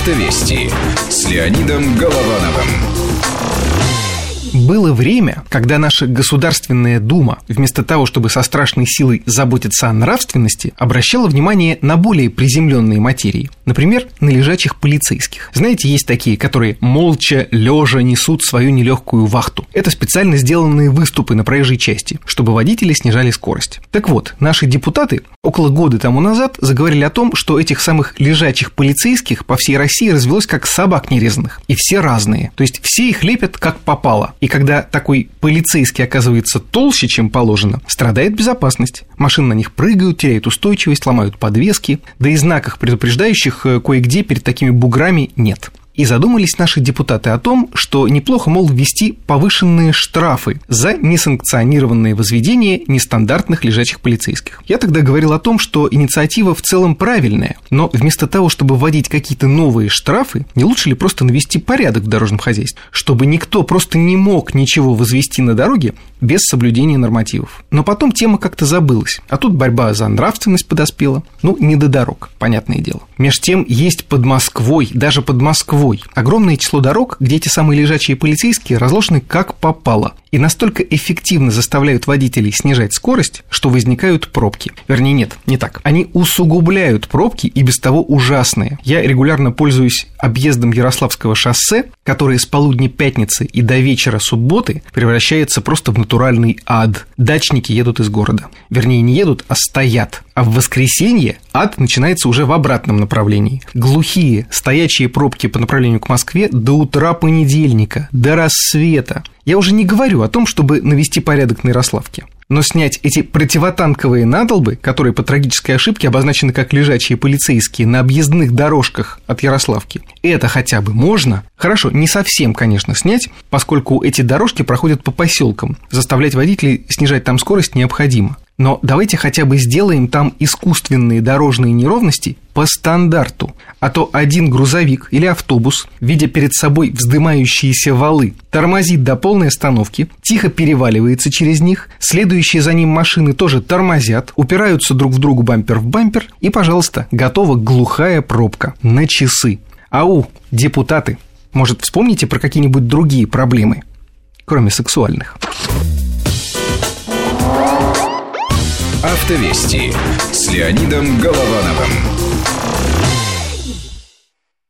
Автовести с Леонидом Головановым. Было время, когда наша Государственная Дума, вместо того, чтобы со страшной силой заботиться о нравственности, обращала внимание на более приземленные материи. Например, на лежачих полицейских. Знаете, есть такие, которые молча, лежа несут свою нелегкую вахту. Это специально сделанные выступы на проезжей части, чтобы водители снижали скорость. Так вот, наши депутаты около года тому назад заговорили о том, что этих самых лежачих полицейских по всей России развелось как собак нерезанных. И все разные. То есть все их лепят как попало. И когда такой полицейский оказывается толще, чем положено, страдает безопасность. Машины на них прыгают, теряют устойчивость, ломают подвески. Да и знаках, предупреждающих э, кое-где перед такими буграми, нет. И задумались наши депутаты о том, что неплохо, мол, ввести повышенные штрафы за несанкционированные возведения нестандартных лежачих полицейских. Я тогда говорил о том, что инициатива в целом правильная, но вместо того, чтобы вводить какие-то новые штрафы, не лучше ли просто навести порядок в дорожном хозяйстве, чтобы никто просто не мог ничего возвести на дороге без соблюдения нормативов. Но потом тема как-то забылась, а тут борьба за нравственность подоспела. Ну, не до дорог, понятное дело. Меж тем есть под Москвой, даже под Москвой Москвой огромное число дорог, где эти самые лежачие полицейские разложены как попало и настолько эффективно заставляют водителей снижать скорость, что возникают пробки. Вернее, нет, не так. Они усугубляют пробки и без того ужасные. Я регулярно пользуюсь объездом Ярославского шоссе, которое с полудня пятницы и до вечера субботы превращается просто в натуральный ад. Дачники едут из города. Вернее, не едут, а стоят. А в воскресенье ад начинается уже в обратном направлении. Глухие, стоячие пробки по направлению к Москве до утра понедельника, до рассвета. Я уже не говорю о том, чтобы навести порядок на Ярославке. Но снять эти противотанковые надолбы, которые по трагической ошибке обозначены как лежачие полицейские на объездных дорожках от Ярославки, это хотя бы можно. Хорошо, не совсем, конечно, снять, поскольку эти дорожки проходят по поселкам. Заставлять водителей снижать там скорость необходимо. Но давайте хотя бы сделаем там искусственные дорожные неровности по стандарту. А то один грузовик или автобус, видя перед собой вздымающиеся валы, тормозит до полной остановки, тихо переваливается через них, следующие за ним машины тоже тормозят, упираются друг в другу бампер в бампер, и, пожалуйста, готова глухая пробка на часы. Ау, депутаты, может, вспомните про какие-нибудь другие проблемы, кроме сексуальных? Автовести с Леонидом Головановым.